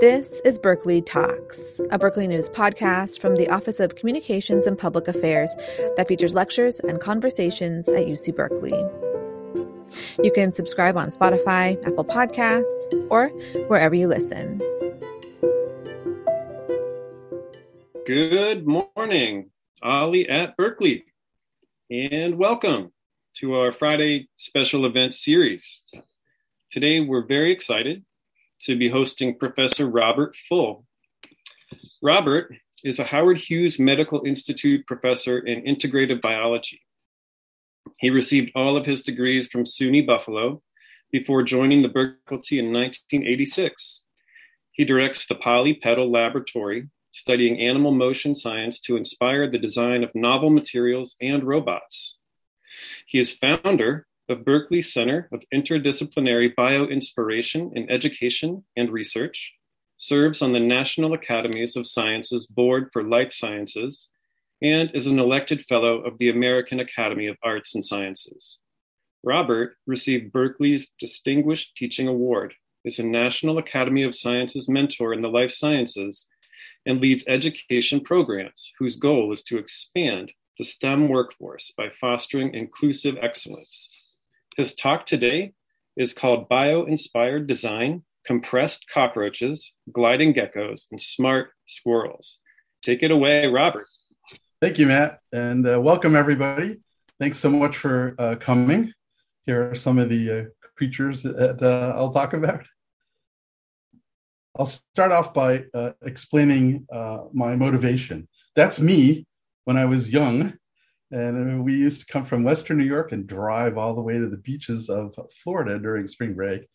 This is Berkeley Talks, a Berkeley News podcast from the Office of Communications and Public Affairs that features lectures and conversations at UC Berkeley. You can subscribe on Spotify, Apple Podcasts, or wherever you listen. Good morning, OLLI at Berkeley, and welcome to our Friday special event series. Today, we're very excited to be hosting Professor Robert Full. Robert is a Howard Hughes Medical Institute professor in integrative biology. He received all of his degrees from SUNY Buffalo before joining the Berkeley in 1986. He directs the PolyPEDAL Laboratory, studying animal motion science to inspire the design of novel materials and robots. He is founder of Berkeley Center of Interdisciplinary Bioinspiration in Education and Research, serves on the National Academies of Sciences Board for Life Sciences, and is an elected fellow of the American Academy of Arts and Sciences. Robert received Berkeley's Distinguished Teaching Award, is a National Academy of Sciences mentor in the life sciences, and leads education programs whose goal is to expand the STEM workforce by fostering inclusive excellence his talk today is called Bio Inspired Design Compressed Cockroaches, Gliding Geckos, and Smart Squirrels. Take it away, Robert. Thank you, Matt, and uh, welcome everybody. Thanks so much for uh, coming. Here are some of the uh, creatures that uh, I'll talk about. I'll start off by uh, explaining uh, my motivation. That's me when I was young and we used to come from Western New York and drive all the way to the beaches of Florida during spring break.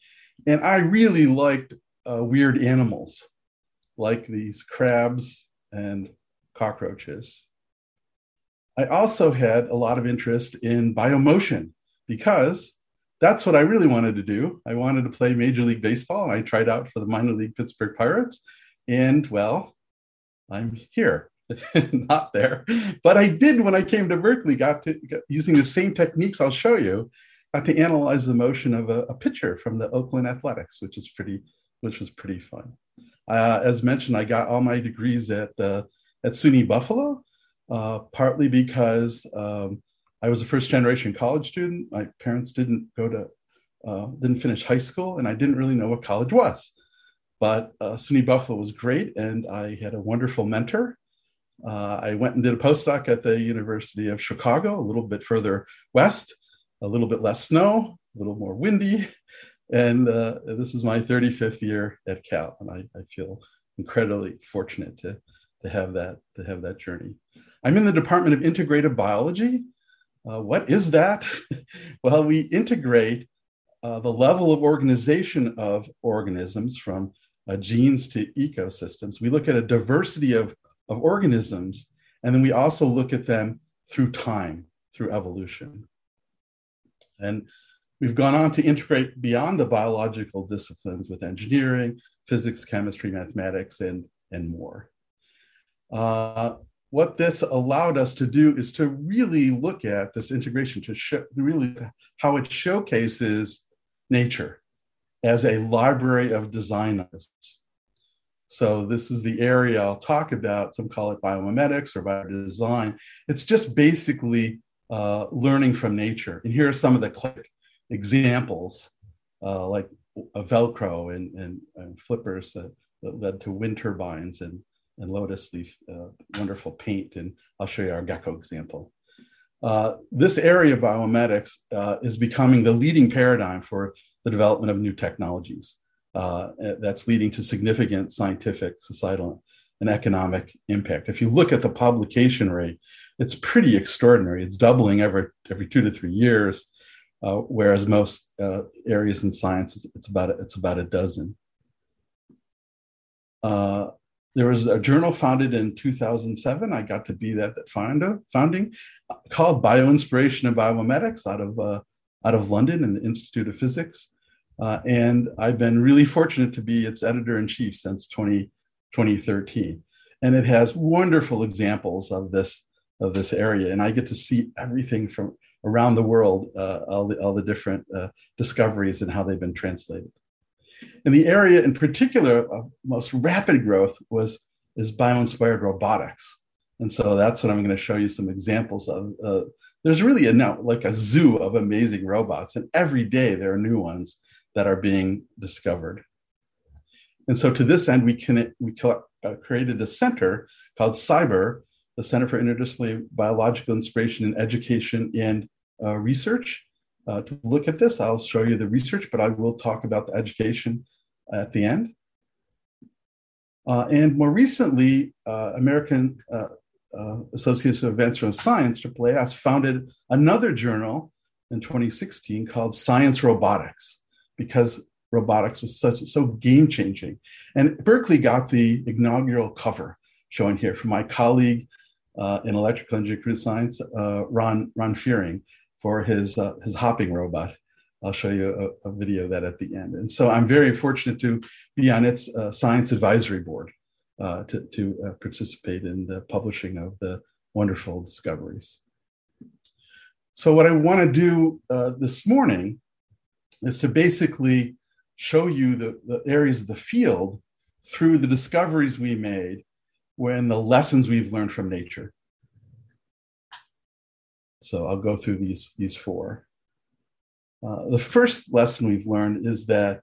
And I really liked uh, weird animals like these crabs and cockroaches. I also had a lot of interest in biomotion because that's what I really wanted to do. I wanted to play Major League Baseball, and I tried out for the minor league Pittsburgh Pirates. And well, I'm here. not there. But I did when I came to Berkeley, got to got, using the same techniques I'll show you, got to analyze the motion of a, a pitcher from the Oakland Athletics, which is pretty, which was pretty fun. Uh, as mentioned, I got all my degrees at uh, at SUNY Buffalo, uh, partly because um, I was a first generation college student. My parents didn't go to, uh, didn't finish high school, and I didn't really know what college was. But uh, SUNY Buffalo was great, and I had a wonderful mentor uh, I went and did a postdoc at the University of Chicago, a little bit further west, a little bit less snow, a little more windy. And uh, this is my 35th year at Cal, and I, I, feel incredibly fortunate to, to, have that, to have that journey. I'm in the Department of Integrative Biology. Uh, what is that? well, we integrate uh, the level of organization of organisms from uh, genes to ecosystems. We look at a diversity of of organisms. And then we also look at them through time, through evolution. And we've gone on to integrate beyond the biological disciplines with engineering, physics, chemistry, mathematics, and, and more. Uh, what this allowed us to do is to really look at this integration to show really how it showcases nature as a library of designers so this is the area I'll talk about. Some call it biomimetics or biodesign. It's just basically uh, learning from nature. And here are some of the click examples, uh, like a Velcro and, and, and flippers that, that, led to wind turbines and, and lotus leaf, uh, wonderful paint. And I'll show you our gecko example. Uh, this area of biomimetics uh, is becoming the leading paradigm for the development of new technologies uh, that's leading to significant scientific, societal, and economic impact. If you look at the publication rate, it's pretty extraordinary. It's doubling every every two to three years, uh, whereas most uh, areas in science it's, it's about it's about a dozen. Uh, there was a journal founded in 2007. I got to be that founder, founding, called Bioinspiration and Biomimetics out of uh, out of London and the Institute of Physics. Uh, and I've been really fortunate to be its editor in chief since 20, 2013. And it has wonderful examples of this of this area, and I get to see everything from around the world, uh, all the all the different uh, discoveries and how they've been translated. And the area in particular of most rapid growth was is bio-inspired robotics. And so that's what I'm going to show you some examples of. Uh, there's really a now like a zoo of amazing robots, and every day there are new ones that are being discovered. And so to this end, we can we uh, created a center called CiBER, the Center for Interdisciplinary Biological Inspiration in Education and uh, Research. Uh, to look at this, I'll show you the research, but I will talk about the education at the end. Uh, and more recently, uh, American uh, Association of Advanced Science, AAAS, founded another journal in 2016 called Science Robotics, because robotics was such so game changing. And Berkeley got the inaugural cover shown here from my colleague uh, in electrical engineering science, uh, Ron Ron Fearing, for his uh, his hopping robot. I'll show you a, a, video of that at the end. And so I'm very fortunate to be on its uh, science advisory board uh, to, to uh, participate in the publishing of the wonderful discoveries. So what I want to do this morning is to basically show you the, the areas of the field through the discoveries we made when the lessons we've learned from nature. So I'll go through these, these four. Uh, the first lesson we've learned is that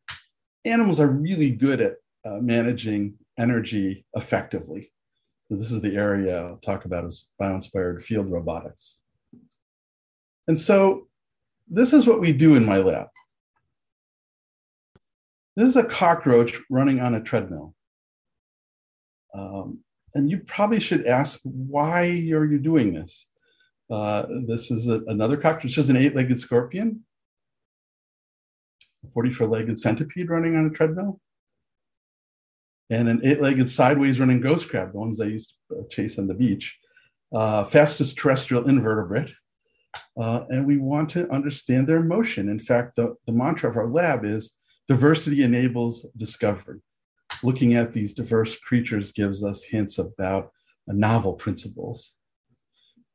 animals are really good at uh, managing energy effectively. So this is the area I'll talk about as bio-inspired field robotics. And so this is what we do in my lab. This is a cockroach running on a treadmill. Um, and you probably should ask, why are you doing this? Uh, this is a, another cockroach. This is an eight legged scorpion, a 44 legged centipede running on a treadmill, and an eight legged sideways running ghost crab, the ones I used to uh, chase on the beach, uh, fastest terrestrial invertebrate. Uh, and we want to understand their motion. In fact, the, the mantra of our lab is diversity enables discovery looking at these diverse creatures gives us hints about novel principles.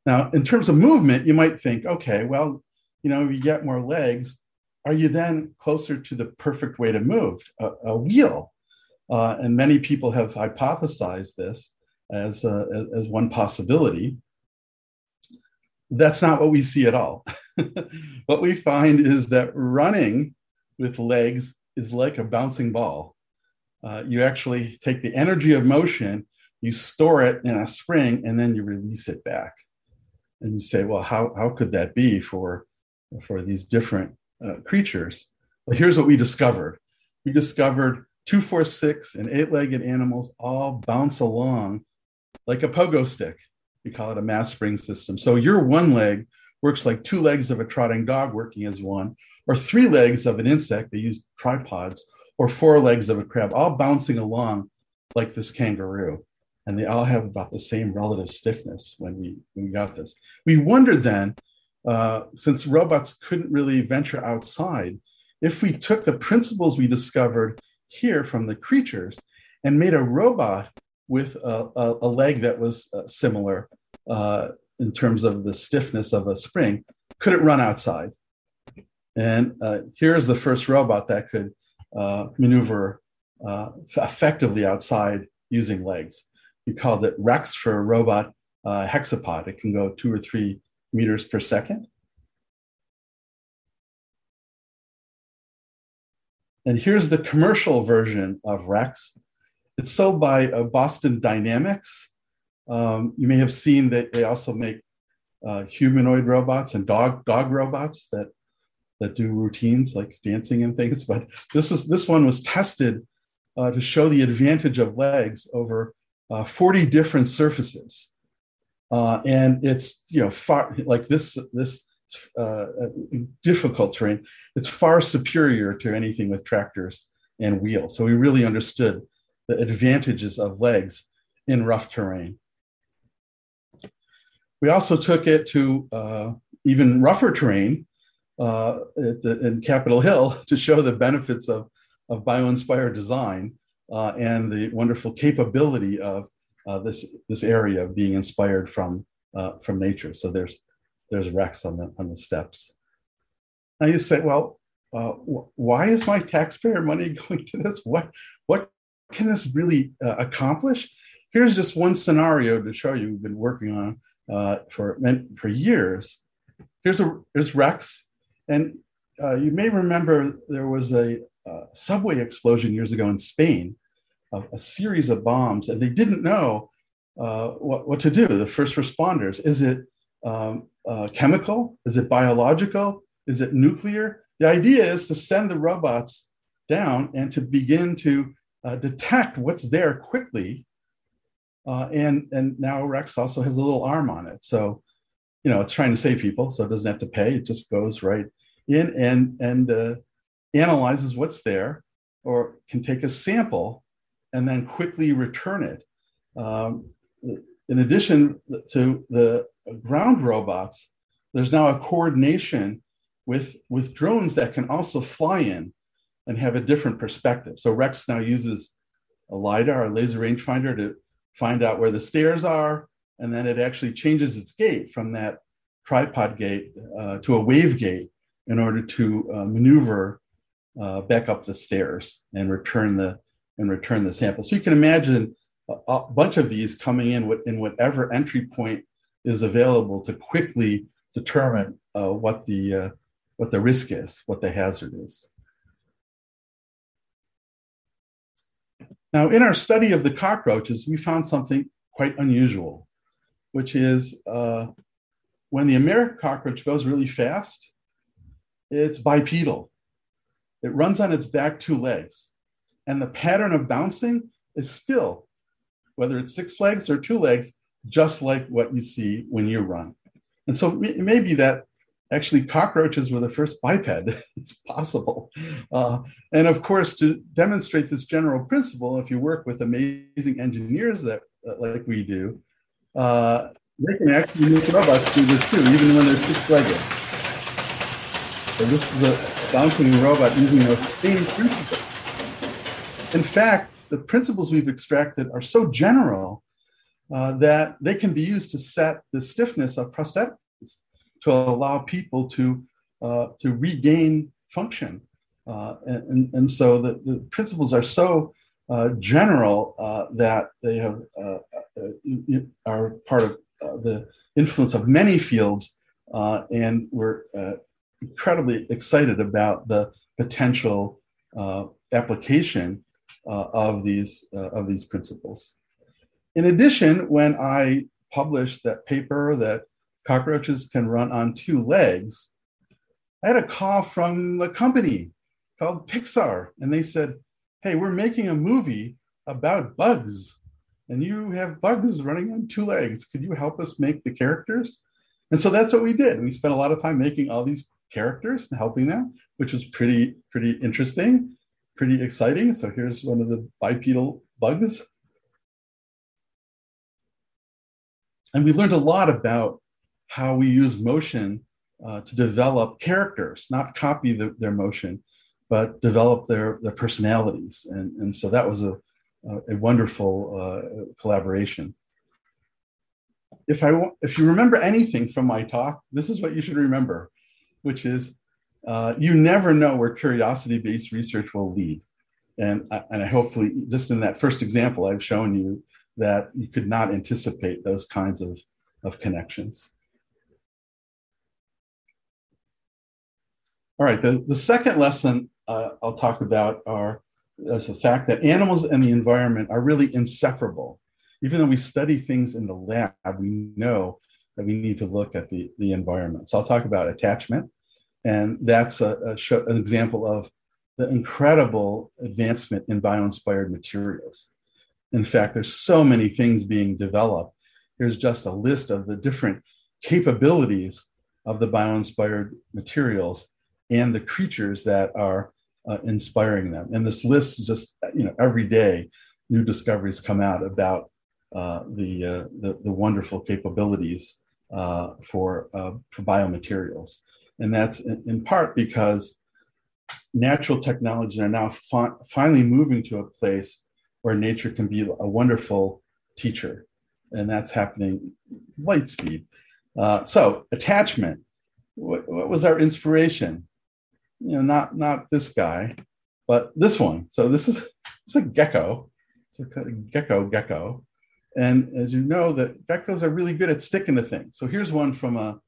Now, in terms of movement, you might think, okay, well, you know, if you get more legs, are you then closer to the perfect way to move, a, a wheel? Uh, and many people have hypothesized this as, uh, as one possibility. That's not what we see at all. what we find is that running with legs is like a bouncing ball uh, you actually take the energy of motion, you store it in a spring, and then you release it back. And you say, well, how, how could that be for, for these different uh, creatures? Well, here's what we discovered. We discovered two, four, six, and eight-legged animals all bounce along like a pogo stick. We call it a mass spring system. So your one leg works like two legs of a trotting dog working as one, or three legs of an insect. They use tripods, or four legs of a crab, all bouncing along like this kangaroo. And they all have about the same relative stiffness when we, when we got this. We wondered then, uh, since robots couldn't really venture outside, if we took the principles we discovered here from the creatures and made a robot with a, a, a leg that was uh, similar uh, in terms of the stiffness of a spring, could it run outside? And uh, here's the first robot that could uh, maneuver uh, effectively outside using legs. We called it RHex for a robot uh, hexapod. It can go two or three meters per second. And here's the commercial version of RHex. It's sold by uh, Boston Dynamics. Um, you may have seen that they also make uh, humanoid robots and dog dog robots that that do routines like dancing and things. But this is this one was tested uh, to show the advantage of legs over uh, 40 different surfaces, uh, and it's you know far like this this uh, difficult terrain. It's far superior to anything with tractors and wheels. So we really understood the advantages of legs in rough terrain. We also took it to uh, even rougher terrain uh, the, in Capitol Hill to show the benefits of, of bio-inspired design uh, and the wonderful capability of uh, this, this area being inspired from, uh, from nature. So there's, there's RHex on the, on the steps. Now you say, well, uh, why is my taxpayer money going to this? What what can this really accomplish? Here's just one scenario to show you. We've been working on uh, for for years. Here's a here's RHex, and uh, you may remember there was a uh, subway explosion years ago in Spain, a, series of bombs, and they didn't know uh, what, what to do. The first responders is it um, uh, chemical? Is it biological? Is it nuclear? The idea is to send the robots down and to begin to detect what's there quickly. Uh, and and now RHex also has a little arm on it, so you know it's trying to save people, so it doesn't have to pay. It just goes right in and and uh, analyzes what's there, or can take a sample and then quickly return it. Um, in addition to the ground robots, there's now a coordination with, with drones that can also fly in and have a different perspective. So RHex now uses a LiDAR, a laser rangefinder, to find out where the stairs are, and then it actually changes its gait from that tripod gait uh, to a wave gait in order to uh, maneuver uh, back up the stairs and return the and return the sample. So you can imagine a, a bunch of these coming in in whatever entry point is available to quickly determine uh, what the uh, what the risk is, what the hazard is. Now, in our study of the cockroaches, we found something quite unusual, which is uh, when the American cockroach goes really fast, it's bipedal. It runs on its back two legs. And the pattern of bouncing is still, whether it's six legs or two legs, just like what you see when you run. And so it may be that actually cockroaches were the first biped. it's possible. Uh, and of course, to demonstrate this general principle, if you work with amazing engineers that, that like we do, uh, they can actually make robots do this too, even when they're six-legged. So this is a bouncing robot using the same principle. In fact, the principles we've extracted are so general uh, that they can be used to set the stiffness of prosthetics to allow people to uh, to regain function. Uh, and, and so the, the principles are so uh, general uh, that they have uh, are part of the influence of many fields, and we're incredibly excited about the potential application of these of these principles. In addition, when I published that paper that cockroaches can run on two legs, I had a call from a company called Pixar, and they said, Hey, we're making a movie about bugs, and you have bugs running on two legs. Could you help us make the characters? And so that's what we did. We spent a lot of time making all these characters and helping them, which was pretty, pretty interesting, pretty exciting. So here's one of the bipedal bugs. And we learned a lot about how we use motion uh, to develop characters, not copy the, their motion, but develop their, their personalities. And, and so that was a, a wonderful uh, collaboration. If, I, if you remember anything from my talk, this is what you should remember, which is uh, you never know where curiosity based research will lead. And, and I hopefully, just in that first example, I've shown you that you could not anticipate those kinds of, of connections. All right, the, the second lesson uh, I'll talk about are is the fact that animals and the environment are really inseparable. Even though we study things in the lab, we know that we need to look at the, the environment. So I'll talk about attachment, and that's a, a show, an example of the incredible advancement in bio-inspired materials. In fact, there's so many things being developed. Here's just a list of the different capabilities of the bio-inspired materials and the creatures that are uh, inspiring them. And this list is just, you know, every day new discoveries come out about uh, the, uh, the, the, wonderful capabilities uh, for, uh, for biomaterials. And that's in, in, part because natural technologies are now fi- finally moving to a place where nature can be a wonderful teacher. And that's happening light speed. Uh, so attachment, what, what was our inspiration? You know, not not this guy, but this one. So this is it's a gecko. It's a gecko gecko. And as you know, that geckos are really good at sticking to things. So here's one from a,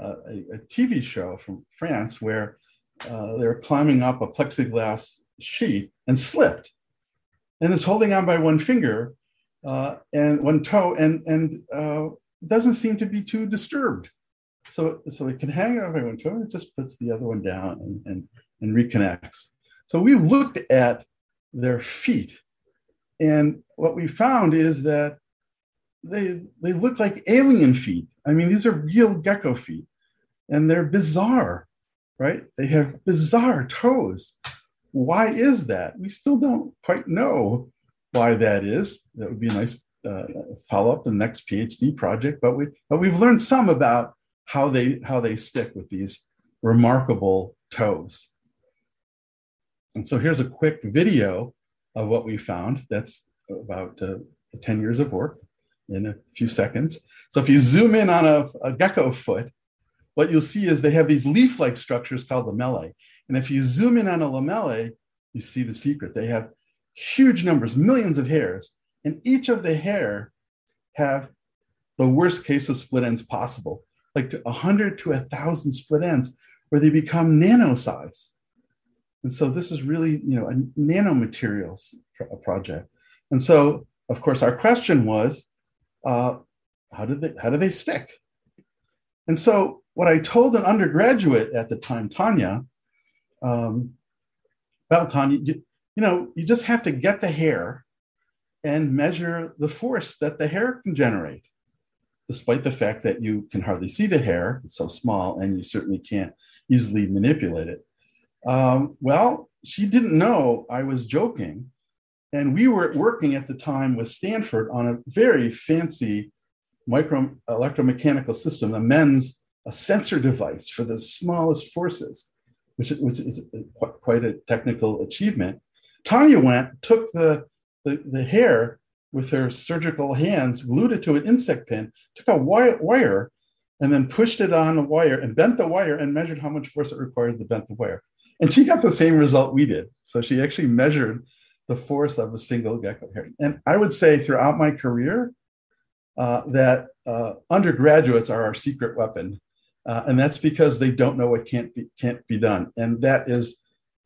a, a TV show from France where uh, they were climbing up a plexiglass sheet and slipped, and is holding on by one finger uh, and one toe, and and uh, doesn't seem to be too disturbed. So so it can hang on by one toe, it just puts the other one down and, and, and reconnects. So we looked at their feet, and what we found is that they they look like alien feet. I mean, these are real gecko feet, and they're bizarre, right? They have bizarre toes. Why is that? We still don't quite know why that is. That would be a nice uh, follow up the next PhD project. But we but we've learned some about how they how they stick with these remarkable toes. And so here's a quick video of what we found. That's about uh, 10 years of work in a few seconds. So if you zoom in on a, a gecko foot, what you'll see is they have these leaf-like structures called lamellae. And if you zoom in on a lamellae, you see the secret. They have huge numbers, millions of hairs, and each of the hair have the worst case of split ends possible, like to 100 to 1,000 split ends, where they become nano size. And so this is really, you know, a nanomaterials project. And so, of course, our question was, uh, how did they how do they stick? And so what I told an undergraduate at the time, Tanya, um, well, Tanya, you, you know, you just have to get the hair and measure the force that the hair can generate, despite the fact that you can hardly see the hair, it's so small, and you certainly can't easily manipulate it. Um, well, she didn't know I was joking and we were working at the time with Stanford on a very fancy micro electromechanical system, a MEMS, a sensor device for the smallest forces, which, which is quite a technical achievement. Tanya went, took the, the, the hair with her surgical hands, glued it to an insect pin, took a wire, and then pushed it on a wire and bent the wire and measured how much force it required to bend the wire. And she got the same result we did. So she actually measured the force of a single gecko hair. And I would say throughout my career uh, that uh, undergraduates are our secret weapon. Uh, and that's because they don't know what can't be, can't be done. And that is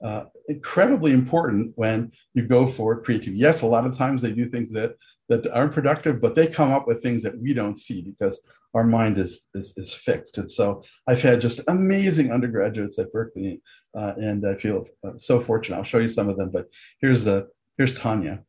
uh, incredibly important when you go for creativity. Yes, a lot of times they do things that, that aren't productive, but they come up with things that we don't see because our mind is, is, is fixed. And so I've had just amazing undergraduates at Berkeley uh, and I feel uh, so fortunate. I'll show you some of them, but here's a here's Tanya.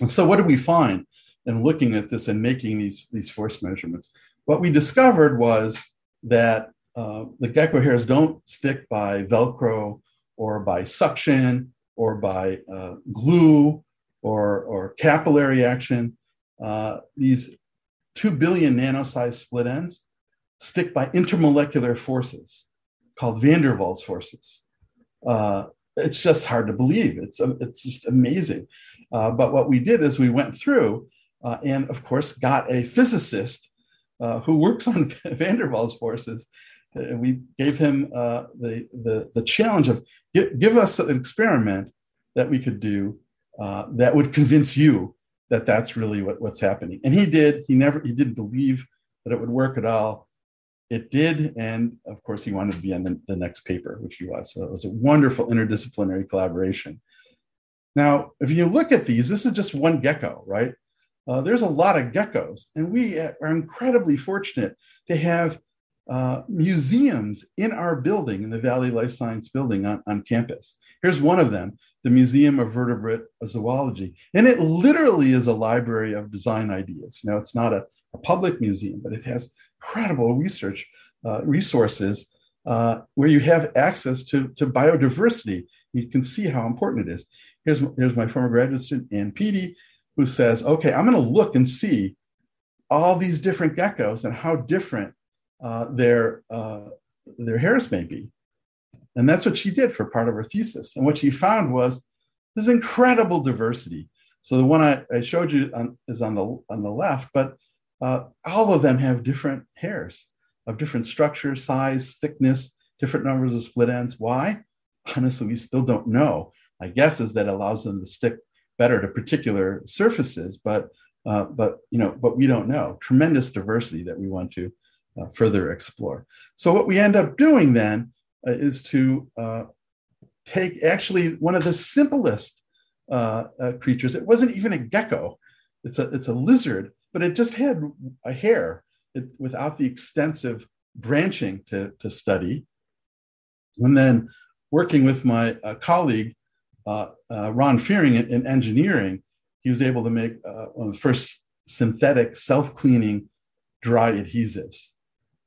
And so, what did we find in looking at this and making these these force measurements? What we discovered was that uh, the gecko hairs don't stick by Velcro or by suction or by uh, glue or or capillary action. Uh, these two billion nanosized split ends stick by intermolecular forces called van der Waals forces. Uh, it's just hard to believe. It's, um, it's just amazing. Uh, but what we did is we went through uh, and, of course, got a physicist uh, who works on van der Waals forces. Uh, we gave him uh, the, the, the challenge of give, give, us an experiment that we could do uh, that would convince you that that's really what, what's happening. And he did. He never, he didn't believe that it would work at all it did. And of course, he wanted to be on the, the next paper, which he was. So it was a wonderful interdisciplinary collaboration. Now, if you look at these, this is just one gecko, right? Uh, there's a lot of geckos, and we are incredibly fortunate to have uh, museums in our building, in the Valley Life Science building on, on campus. Here's one of them, the Museum of Vertebrate Zoology. And it literally is a library of design ideas. You know, it's not a, a public museum, but it has incredible research uh, resources uh, where you have access to, to biodiversity. You can see how important it is. Here's, here's my former graduate student, Anne Peattie, who says, okay, I'm going to look and see all these different geckos and how different uh, their, uh, their hairs may be. And that's what she did for part of her thesis. And what she found was there's incredible diversity. So the one I, I showed you on, is on the, on the left, but uh, all of them have different hairs of different structure, size, thickness, different numbers of split ends. Why? honestly, we still don't know. My guess is that allows them to stick better to particular surfaces, but uh, but you know, but we don't know. Tremendous diversity that we want to uh, further explore. So what we end up doing then uh, is to uh, take actually one of the simplest uh, uh, creatures. It wasn't even a gecko. It's a it's a lizard, but it just had a hair it, without the extensive branching to, to study. And then working with my uh, colleague, Ron Fearing in, in, engineering, he was able to make one of the first synthetic self-cleaning dry adhesives,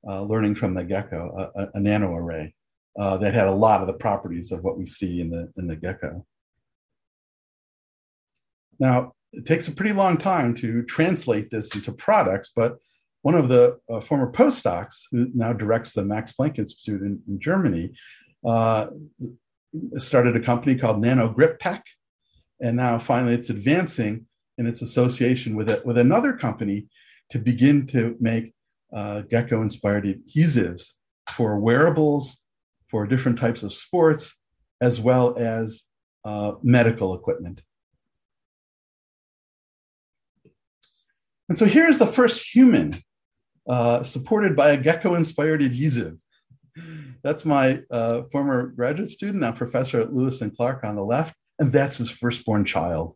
uh, learning from the gecko, a, a nano array uh, that had a lot of the properties of what we see in the, in the gecko. Now, it takes a pretty long time to translate this into products, but one of the uh, former postdocs, who now directs the Max Planck Institute in, in Germany, uh, started a company called nanoGriptech, and now finally it's advancing in its association with it with another company to begin to make uh, gecko-inspired adhesives for wearables, for different types of sports, as well as uh, medical equipment. And so here's the first human uh, supported by a gecko inspired adhesive. That's my uh, former graduate student, now professor at Lewis and Clark on the left, and that's his firstborn child.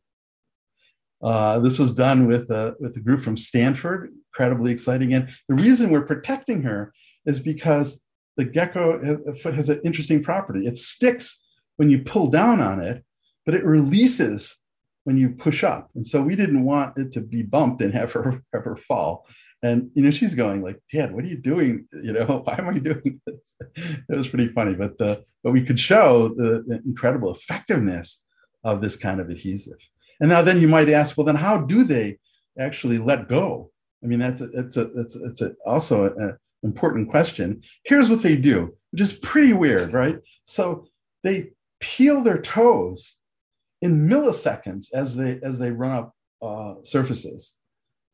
Uh, this was done with a, with a group from Stanford, incredibly exciting. And the reason we're protecting her is because the gecko foot has an interesting property. It sticks when you pull down on it, but it releases when you push up. And so we didn't want it to be bumped and have her her fall. And you know, she's going like, "Dad, what are you doing? You know, why am I doing this?" it was pretty funny, but uh, but we could show the incredible effectiveness of this kind of adhesive. And now, then you might ask, well, then how do they actually let go? I mean, that's a, it's a it's it's a, also an important question. Here's what they do, which is pretty weird, right? So they peel their toes in milliseconds as they as they run up uh, surfaces.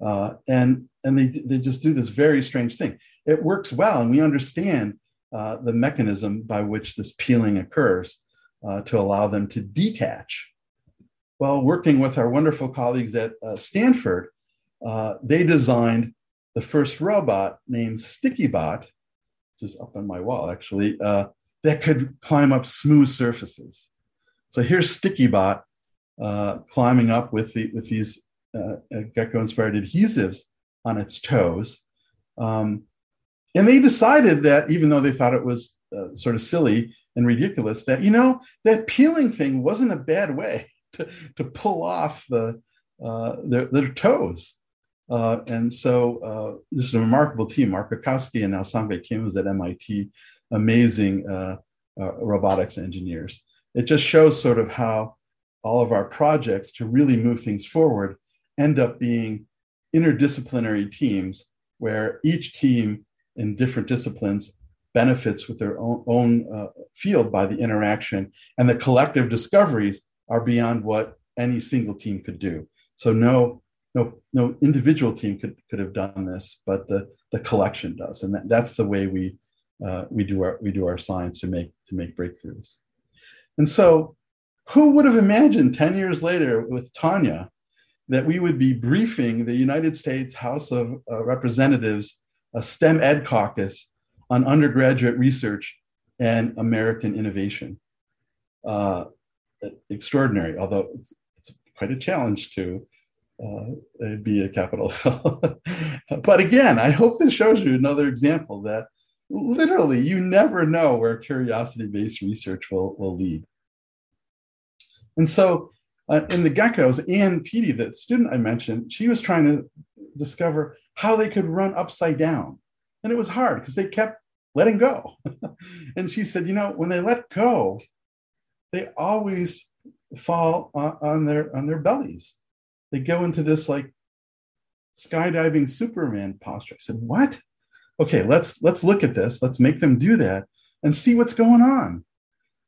Uh, and and they, they just do this very strange thing. It works well, and we understand uh, the mechanism by which this peeling occurs uh, to allow them to detach. Well, working with our wonderful colleagues at uh, Stanford, uh, they designed the first robot named StickyBot, which is up on my wall actually, uh, that could climb up smooth surfaces. So here's StickyBot climbing up with the with these uh, gecko inspired adhesives on its toes. Um, and they decided that even though they thought it was uh, sort of silly and ridiculous, that, you know, that peeling thing wasn't a bad way to, to pull off the, uh, their, their toes. Uh, and so uh, this is a remarkable team. Mark Cutkosky and now Sangbae Kim was at MIT, amazing uh, uh, robotics engineers. It just shows sort of how all of our projects to really move things forward end up being interdisciplinary teams where each team in different disciplines benefits with their own, own uh, field by the interaction and the collective discoveries are beyond what any single team could do. So no no no individual team could, could have done this but the the collection does. And that, that's the way we uh, we do our we do our science to make to make breakthroughs. And so who would have imagined 10 years later with tanya that we would be briefing the United States House of uh, Representatives, a STEM Ed caucus, on undergraduate research and American innovation. Uh, extraordinary, although it's, it's, quite a challenge to uh, be a Capitol Hill. but again, I hope this shows you another example that literally you never know where curiosity based research will, will lead. And so uh, in the geckos, Anne Peattie, the student I mentioned, she was trying to discover how they could run upside down. And it was hard because they kept letting go. and she said, you know, when they let go, they always fall on, on their on their bellies. They go into this like skydiving Superman posture. I said, what? Okay, let's let's look at this. Let's make them do that and see what's going on.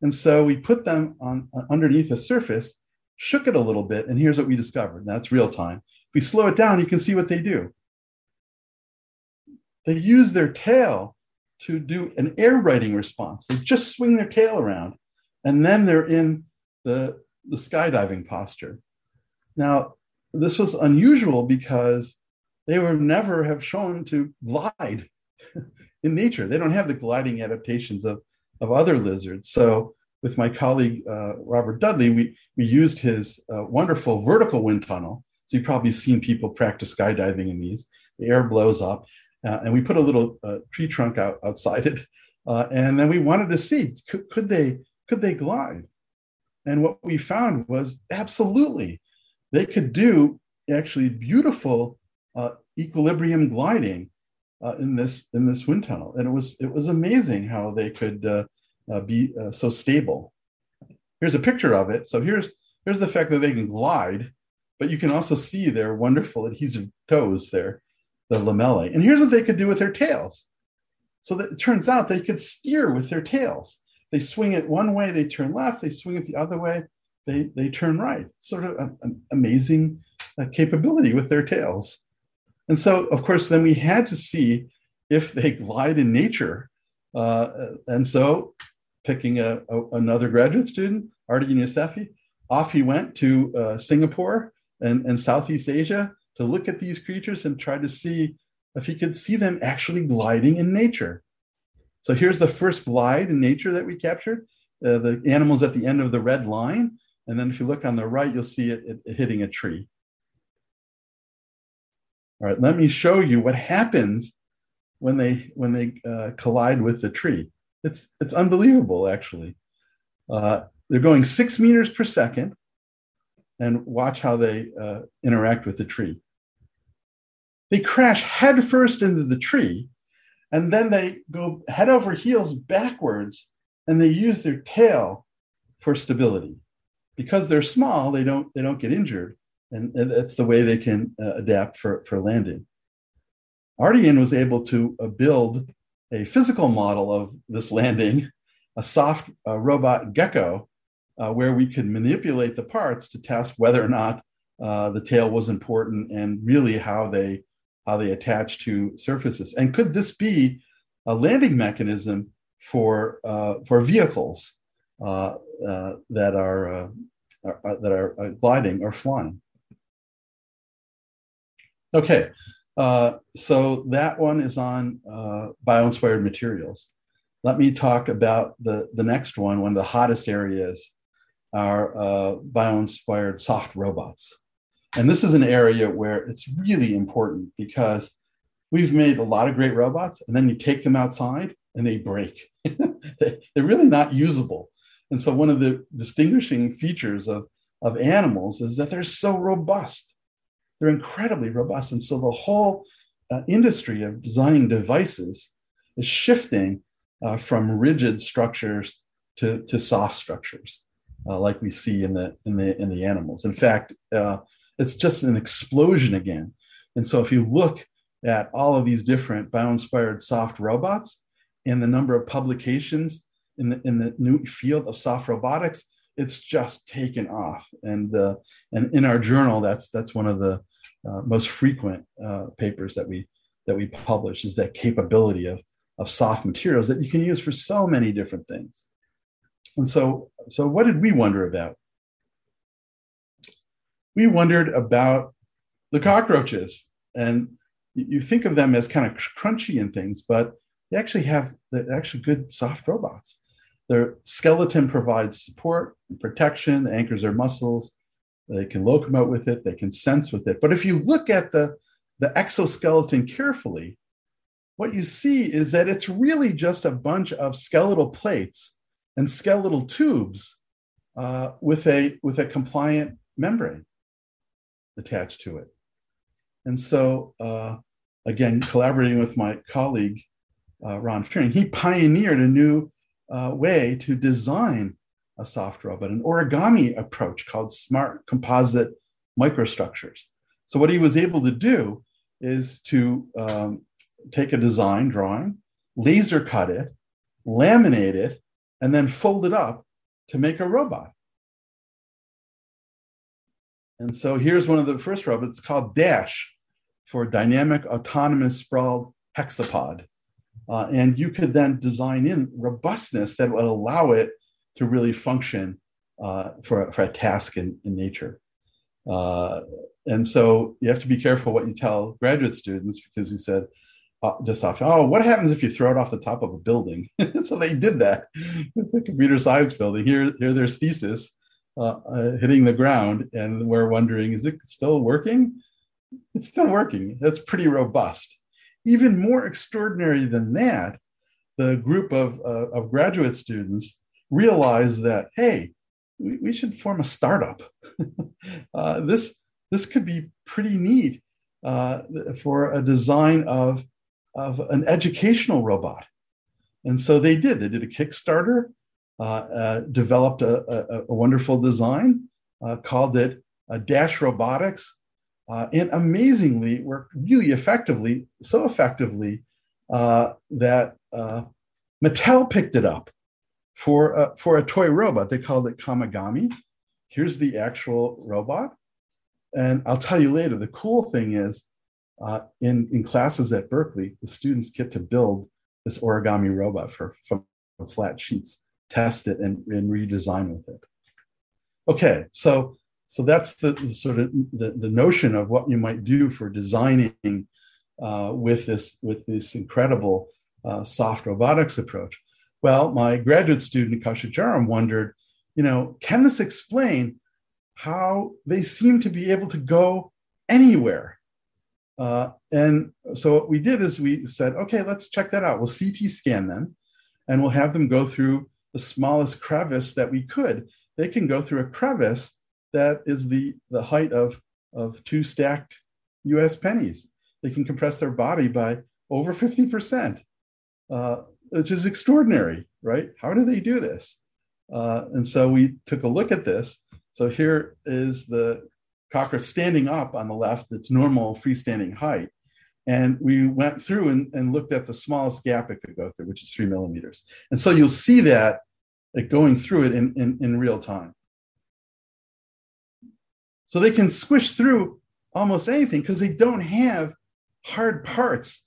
And so we put them on uh, underneath a surface shook it a little bit, and here's what we discovered. That's real time. If we slow it down, you can see what they do. They use their tail to do an air righting response. They just swing their tail around, and then they're in the, the skydiving posture. Now, this was unusual because they would never have shown to glide in nature. They don't have the gliding adaptations of, of other lizards. So, with my colleague uh, Robert Dudley, we, we used his uh, wonderful vertical wind tunnel. So, you've probably seen people practice skydiving in these. The air blows up, uh, and we put a little uh, tree trunk out outside it. Uh, and then we wanted to see could, could they could they glide? And what we found was absolutely they could do actually beautiful uh, equilibrium gliding uh, in this in this wind tunnel, and it was it was amazing how they could uh, uh be uh, so stable. Here's a picture of it. So here's here's the fact that they can glide, but you can also see their wonderful adhesive toes there, the lamellae. And here's what they could do with their tails. So that it turns out they could steer with their tails. They swing it one way, they turn left. They swing it the other way, they they turn right. Sort of an amazing uh, capability with their tails. And so, of course, then we had to see if they glide in nature. Uh, and so, picking a, a, another graduate student, Artie Jusufi, off he went to uh, Singapore and, and Southeast Asia to look at these creatures and try to see if he could see them actually gliding in nature. So here's the first glide in nature that we captured. Uh, the animals at the end of the red line. And then if you look on the right, you'll see it, it, it hitting a tree. All right, let me show you what happens when they when they uh, collide with the tree. It's it's unbelievable, actually. Uh, they're going six meters per second, and watch how they uh, interact with the tree. They crash headfirst into the tree, and then they go head over heels backwards, and they use their tail for stability. Because they're small, they don't they don't get injured, and, and that's the way they can uh, adapt for, for landing. Ardian was able to uh, build a physical model of this landing, a soft uh, robot gecko, uh, where we could manipulate the parts to test whether or not uh, the tail was important and really how they how they attach to surfaces. And could this be a landing mechanism for uh, for vehicles that are, are that are gliding or flying? Okay, uh, so that one is on uh, bio-inspired materials. Let me talk about the, the next one. One of the hottest areas are uh, bio-inspired soft robots. And this is an area where it's really important because we've made a lot of great robots, and then you take them outside and they break. They're really not usable. And so, one of the distinguishing features of, of animals is that they're so robust. They're incredibly robust. And so the whole uh, industry of designing devices is shifting uh, from rigid structures to, to soft structures, uh, like we see in the, in the, in the animals. In fact, uh, it's just an explosion again. And so if you look at all of these different bio-inspired soft robots and the number of publications in the, in the new field of soft robotics, it's just taken off. And uh, and in our journal, that's that's one of the uh, most frequent uh, papers that we that we publish is that capability of of soft materials that you can use for so many different things. And so so what did we wonder about? We wondered about the cockroaches, and you think of them as kind of crunchy and things, but they actually have they're actually good soft robots. Their skeleton provides support and protection, anchors their muscles. They can locomote with it, they can sense with it. But if you look at the, the exoskeleton carefully, what you see is that it's really just a bunch of skeletal plates and skeletal tubes uh, with, a, with a compliant membrane attached to it. And so, uh, again, collaborating with my colleague, uh, Ron Fearing, he pioneered a new uh, way to design a soft robot, an origami approach called smart composite microstructures. So, what he was able to do is to um, take a design drawing, laser cut it, laminate it, and then fold it up to make a robot. And so here's one of the first robots called Dash for Dynamic Autonomous Sprawled Hexapod. Uh, and you could then design in robustness that would allow it to really function uh, for, for a task in, in nature. Uh, and so you have to be careful what you tell graduate students because you said uh, just off, oh, what happens if you throw it off the top of a building? so they did that with the computer science building. Here, here there's thesis uh, uh, hitting the ground, and we're wondering, is it still working? It's still working. That's pretty robust. Even more extraordinary than that, the group of, uh, of graduate students realized that, hey, we, we should form a startup. uh, this, this could be pretty neat uh, for a design of, of an educational robot. And so they did. They did a Kickstarter, Uh, uh, developed a, a, a, wonderful design, uh, called it uh, Dash Robotics, and amazingly worked really effectively, so effectively that Mattel picked it up for a, for a toy robot. They called it Kamigami. Here's the actual robot. And I'll tell you later, the cool thing is uh, in, in classes at Berkeley, the students get to build this origami robot for, from flat sheets, test it, and, and redesign with it. Okay, so so that's the, the sort of the, the notion of what you might do for designing uh, with this with this incredible uh, soft robotics approach. Well, my graduate student, Kaushik Jayaram, wondered, you know, can this explain how they seem to be able to go anywhere? Uh, and so what we did is we said, okay, let's check that out. We'll CT scan them and we'll have them go through the smallest crevice that we could. They can go through a crevice that is the, the height of, of two stacked US pennies. They can compress their body by over 50% uh, which is extraordinary, right? How do they do this? Uh, and so we took a look at this. So here is the cockroach standing up on the left, its normal freestanding height. And we went through and, and looked at the smallest gap it could go through, which is three millimeters. And so you'll see that like going through it in, in, in real time. So they can squish through almost anything because they don't have hard parts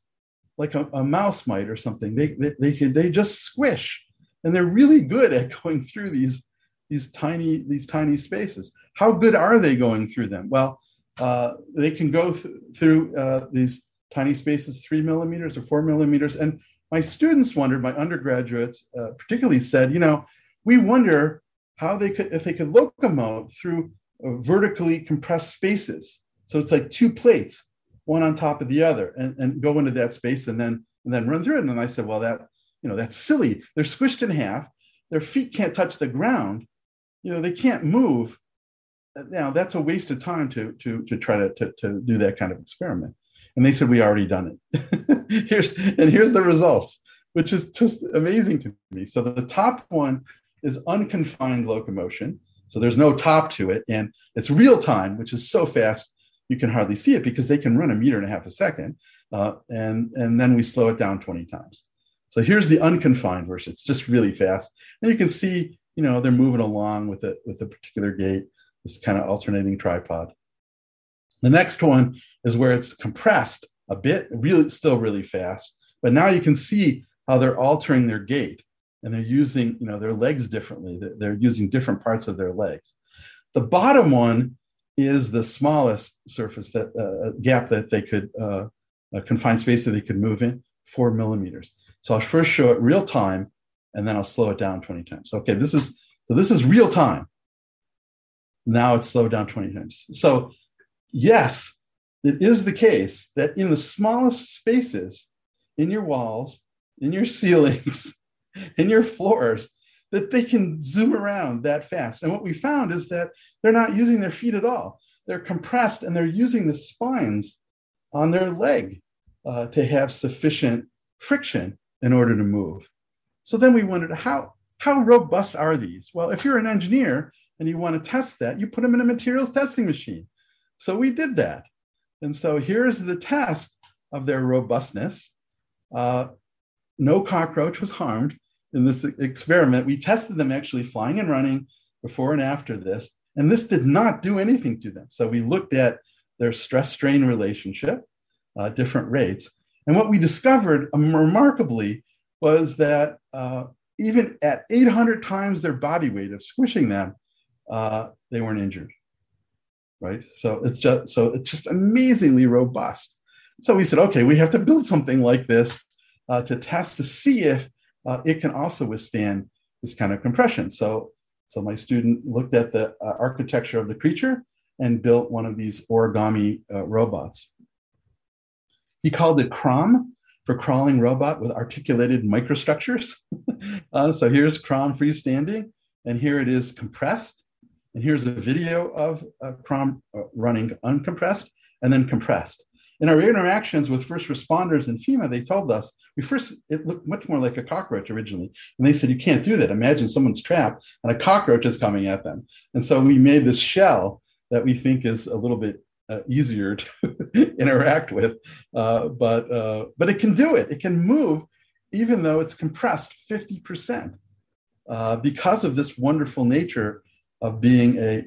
like a, a mouse might or something. They, they, they, they just squish and they're really good at going through these, these tiny, these tiny spaces. How good are they going through them? Well, uh, they can go th- through uh, these tiny spaces, three millimeters or four millimeters. And my students wondered, my undergraduates uh, particularly said, you know, we wonder how they could, if they could locomote through uh, vertically compressed spaces. So it's like two plates one on top of the other and, and go into that space and then and then run through it. And I said, well, that you know that's silly. They're squished in half. Their feet can't touch the ground. You know they can't move. Now that's a waste of time to to to try to to, to do that kind of experiment. And they said we already done it. here's and here's the results, which is just amazing to me. So the top one is unconfined locomotion. So there's no top to it, and it's real time, which is so fast you can hardly see it because they can run a meter and a half a second. Uh, and, and then we slow it down 20 times. So here's the unconfined version. It's just really fast. And you can see, you know, they're moving along with it with a particular gait, this kind of alternating tripod. The next one is where it's compressed a bit, really still really fast. But now you can see how they're altering their gait and they're using, you know, their legs differently. They're, using different parts of their legs. The bottom one is the smallest surface that uh, gap that they could uh, confined space that they could move in four millimeters so i'll first show it real time and then i'll slow it down 20 times okay this is so this is real time now it's slowed down 20 times so yes it is the case that in the smallest spaces in your walls in your ceilings in your floors that they can zoom around that fast. And what we found is that they're not using their feet at all. They're compressed and they're using the spines on their leg uh, to have sufficient friction in order to move. So then we wondered how, how robust are these? Well, if you're an engineer and you want to test that, you put them in a materials testing machine. So we did that. And so here's the test of their robustness. Uh, no cockroach was harmed in this experiment, we tested them actually flying and running before and after this, and this did not do anything to them. So we looked at their stress strain relationship, uh, different rates. And what we discovered um, remarkably was that uh, even at 800 times their body weight of squishing them, uh, they weren't injured. Right. So it's just so it's just amazingly robust. So we said, okay, we have to build something like this uh, to test to see if uh, it can also withstand this kind of compression. So, so my student looked at the uh, architecture of the creature and built one of these origami uh, robots. He called it CRAM for crawling robot with articulated microstructures. Uh, so here's CRAM freestanding, and here it is compressed. And here's a video of uh, CRAM running uncompressed and then compressed. In our interactions with first responders in FEMA, they told us we first it looked much more like a cockroach originally, and they said you can't do that. Imagine someone's trapped and a cockroach is coming at them, and so we made this shell that we think is a little bit uh, easier to interact with, uh, but uh, but it can do it. It can move, even though it's compressed fifty percent, uh, because of this wonderful nature of being a,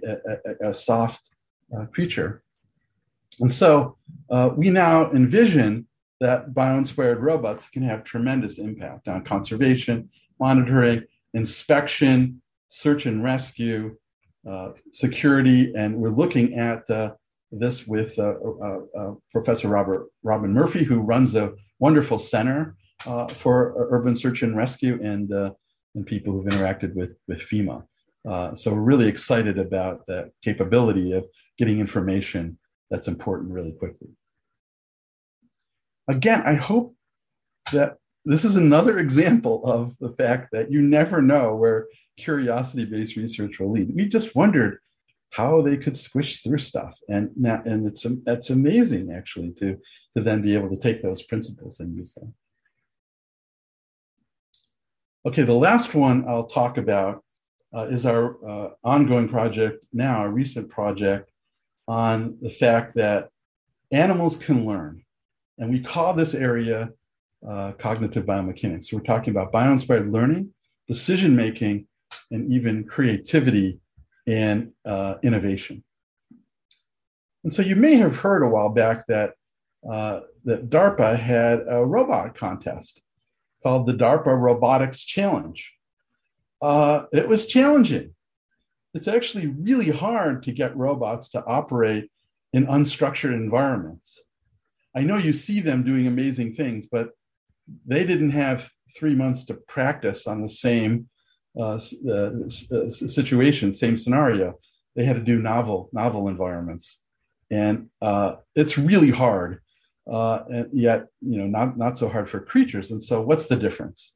a, a soft uh, creature. And so uh, we now envision that bioinspired robots can have tremendous impact on conservation, monitoring, inspection, search and rescue, uh, security, and we're looking at uh, this with uh, uh, Professor Robert Robin Murphy, who runs a wonderful center for urban search and rescue and and people who've interacted with with FEMA. Uh, so we're really excited about that capability of getting information that's important really quickly. Again, I hope that this is another example of the fact that you never know where curiosity based research will lead. We just wondered how they could squish through stuff. And now, and it's, it's amazing actually to, to then be able to take those principles and use them. Okay, the last one I'll talk about uh, is our uh, ongoing project now, a recent project on the fact that animals can learn. And we call this area uh, cognitive biomechanics. So we're talking about bio-inspired learning, decision making, and even creativity and uh, innovation. And so you may have heard a while back that uh, that DARPA had a robot contest called the DARPA Robotics Challenge. Uh, it was challenging it's actually really hard to get robots to operate in unstructured environments. I know you see them doing amazing things, but they didn't have three months to practice on the same uh, uh, situation, same scenario. They had to do novel, novel environments, and uh, it's really hard. Uh, and yet, you know, not not so hard for creatures. And so, what's the difference?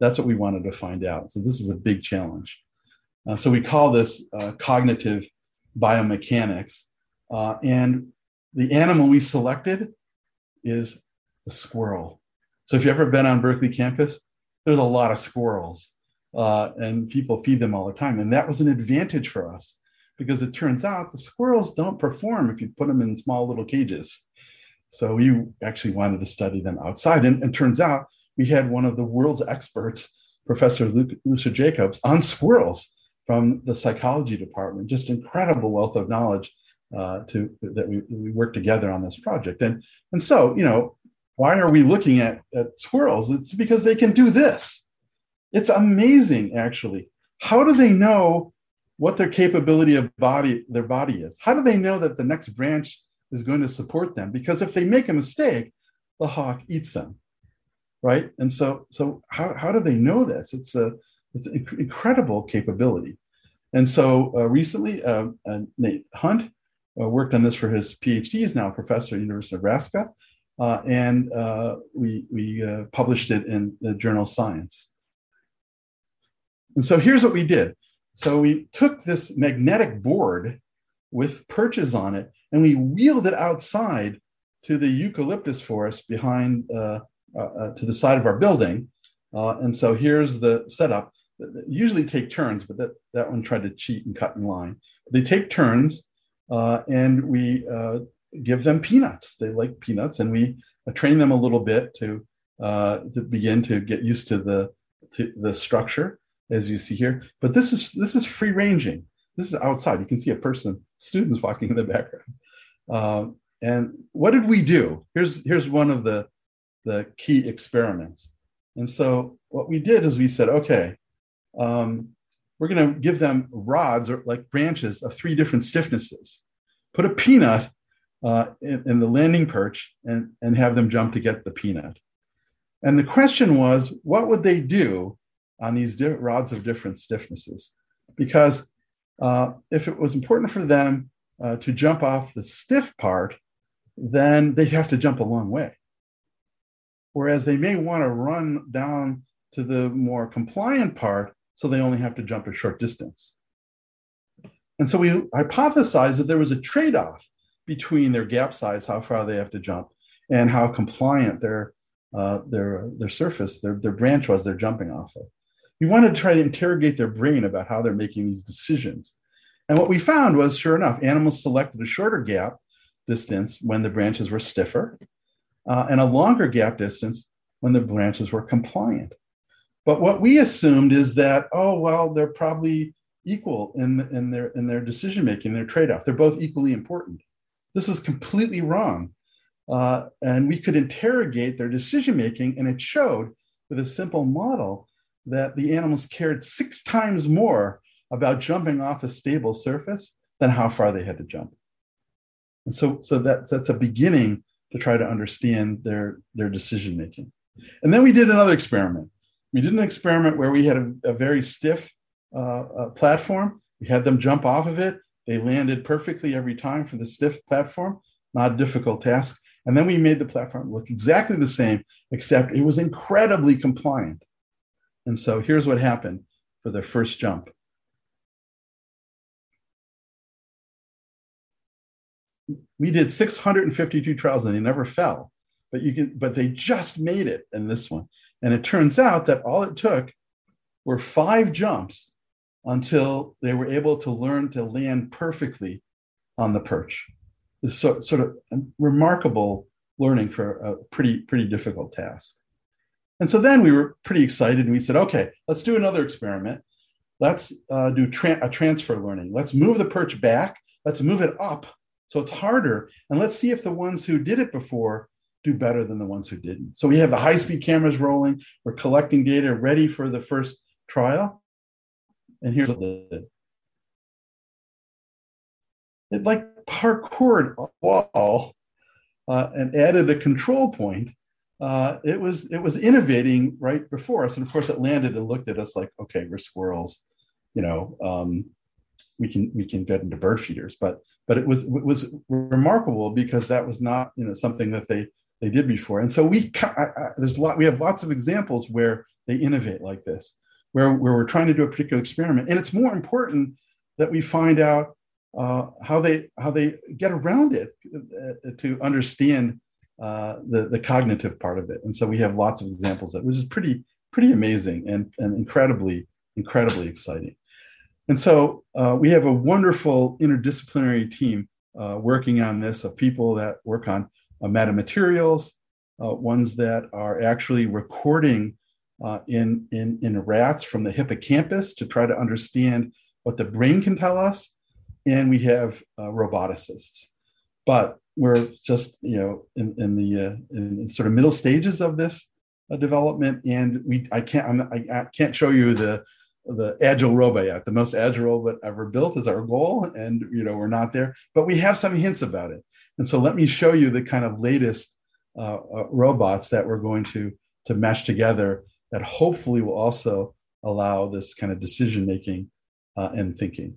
That's what we wanted to find out. So this is a big challenge. Uh, so we call this uh, cognitive biomechanics. Uh, and the animal we selected is the squirrel. So if you've ever been on Berkeley campus, there's a lot of squirrels uh, and people feed them all the time. And that was an advantage for us because it turns out the squirrels don't perform if you put them in small little cages. So we actually wanted to study them outside. And it turns out we had one of the world's experts, Professor Lucia Jacobs, on squirrels from the psychology department, just incredible wealth of knowledge uh, to that we, we work together on this project. And and so, you know, why are we looking at, at squirrels? It's because they can do this. It's amazing, actually. How do they know what their capability of body, their body is? How do they know that the next branch is going to support them? Because if they make a mistake, the hawk eats them, right? And so, so how, how do they know this? It's a it's an inc- incredible capability. And so uh, recently, uh, uh, Nate Hunt uh, worked on this for his PhD. He's now a professor at University of Nebraska. Uh, and uh, we, we published it in the journal Science. And so here's what we did. So we took this magnetic board with perches on it and we wheeled it outside to the eucalyptus forest behind uh, uh, to the side of our building. Uh, and so here's the setup usually take turns, but that, that one tried to cheat and cut in line. They take turns uh, and we uh, give them peanuts. They like peanuts, and we uh, train them a little bit to uh, to begin to get used to the to the structure, as you see here. But this is this is free ranging. This is outside. You can see a person, students walking in the background. Um, and what did we do? Here's here's one of the the key experiments. And so what we did is we said, okay, um, we're going to give them rods or like branches of three different stiffnesses. Put a peanut uh, in, in, the landing perch and, and have them jump to get the peanut. And the question was, what would they do on these di- rods of different stiffnesses? Because uh, if it was important for them uh, to jump off the stiff part, then they'd have to jump a long way. Whereas they may want to run down to the more compliant part, so they only have to jump a short distance. And so we hypothesized that there was a trade off between their gap size, how far they have to jump, and how compliant their uh, their their surface, their their branch was they're jumping off of. We wanted to try to interrogate their brain about how they're making these decisions. And what we found was, sure enough, animals selected a shorter gap distance when the branches were stiffer, uh, and a longer gap distance when the branches were compliant. But what we assumed is that, oh well, they're probably equal in, in their in their decision making, their trade-off. They're both equally important. This is completely wrong. Uh, and we could interrogate their decision making, and it showed with a simple model that the animals cared six times more about jumping off a stable surface than how far they had to jump. And so, so that's, that's a beginning to try to understand their, their decision making. And then we did another experiment. We did an experiment where we had a, a very stiff uh, uh, platform. We had them jump off of it. They landed perfectly every time for the stiff platform, not a difficult task. And then we made the platform look exactly the same, except it was incredibly compliant. And so here's what happened for the first jump. We did 652 trials and they never fell, but you can, but they just made it in this one. And it turns out that all it took were five jumps until they were able to learn to land perfectly on the perch. It's so, sort of remarkable learning for a pretty pretty difficult task. And so then we were pretty excited and we said, okay, let's do another experiment. Let's uh, do tra- a transfer learning. Let's move the perch back. Let's move it up so it's harder. And let's see if the ones who did it before do better than the ones who didn't. So we have the high speed cameras rolling. We're collecting data ready for the first trial. And here's what they did. It like parkoured a wall uh, and added a control point. Uh, it was it was innovating right before us, and of course it landed and looked at us like, okay, we're squirrels, you know, um, we can we can get into bird feeders. But but it was it was remarkable because that was not you know something that they they did before. And so we I, I, there's a lot we have lots of examples where they innovate like this where, where we're trying to do a particular experiment. And it's more important that we find out uh, how they how they get around it uh, to understand uh, the the cognitive part of it. And so we have lots of examples of it, which is pretty pretty amazing and, and incredibly incredibly exciting. And so uh, we have a wonderful interdisciplinary team uh, working on this of people that work on uh, metamaterials, ones that are actually recording uh, in, in, in rats from the hippocampus to try to understand what the brain can tell us. And we have uh, roboticists. But we're just, you know, in, in the uh, in sort of middle stages of this uh, development. And we, I can't, I'm, I can't show you the, the agile robot yet. The most agile robot ever built is our goal, and you know we're not there, but we have some hints about it. And so let me show you the kind of latest uh, uh, robots that we're going to to mesh together that hopefully will also allow this kind of decision making uh, and thinking.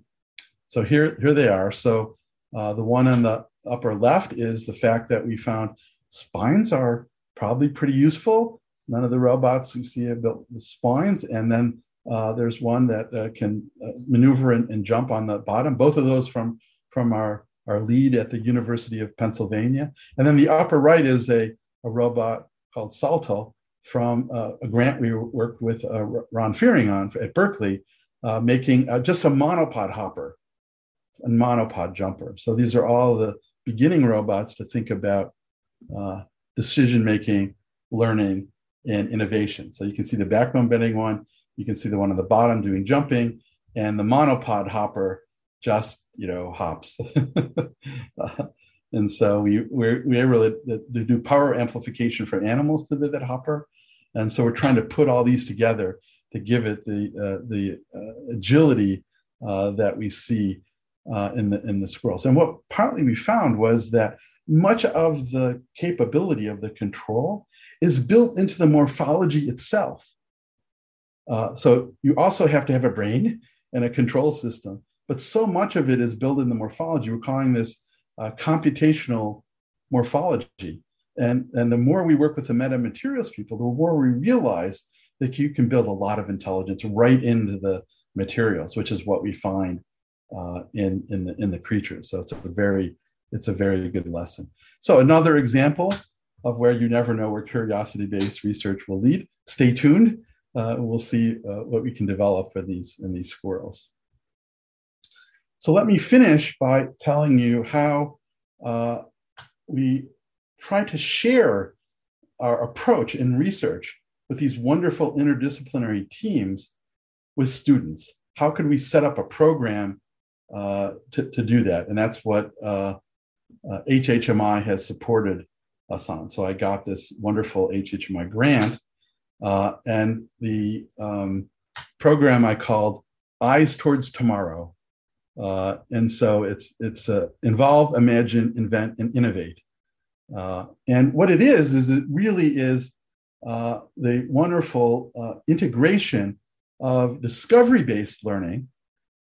So here, here they are. So uh, the one on the upper left is the fact that we found spines are probably pretty useful. None of the robots you see have built the spines, and then uh, there's one that uh, can uh, maneuver and, and, jump on the bottom. Both of those from from our our lead at the University of Pennsylvania, and then the upper right is a a robot called Salto, from uh, a grant we worked with uh, Ron Fearing on at Berkeley, uh, making just a monopod hopper and monopod jumper. So these are all the beginning robots to think about decision making, learning, and innovation. So you can see the backbone bending one, you can see the one on the bottom doing jumping, and the monopod hopper just you know hops. And so we we're, we're able to, do power amplification for animals to that hopper. And so we're trying to put all these together to give it the, uh, the uh, agility uh, that we see uh, in, the, in the squirrels. And what partly we found was that much of the capability of the control is built into the morphology itself. Uh, so you also have to have a brain and a control system, but so much of it is built in the morphology. We're calling this uh, computational morphology. And, and the more we work with the metamaterials people, the more we realize that you can build a lot of intelligence right into the materials, which is what we find uh, in, in, the, in the creatures. So it's a very it's a very good lesson. So another example of where you never know where curiosity-based research will lead. Stay tuned. Uh, we'll see uh, what we can develop for these in these squirrels. So let me finish by telling you how uh, we try to share our approach in research with these wonderful interdisciplinary teams with students. How could we set up a program uh, to, to do that? And that's what uh, uh, HHMI has supported us on. So I got this wonderful HHMI grant, uh, and the um, program I called Eyes Towards Tomorrow. Uh, and so it's it's uh, involve, imagine, invent, and innovate. Uh, and what it is is it really is uh, the wonderful uh, integration of discovery-based learning.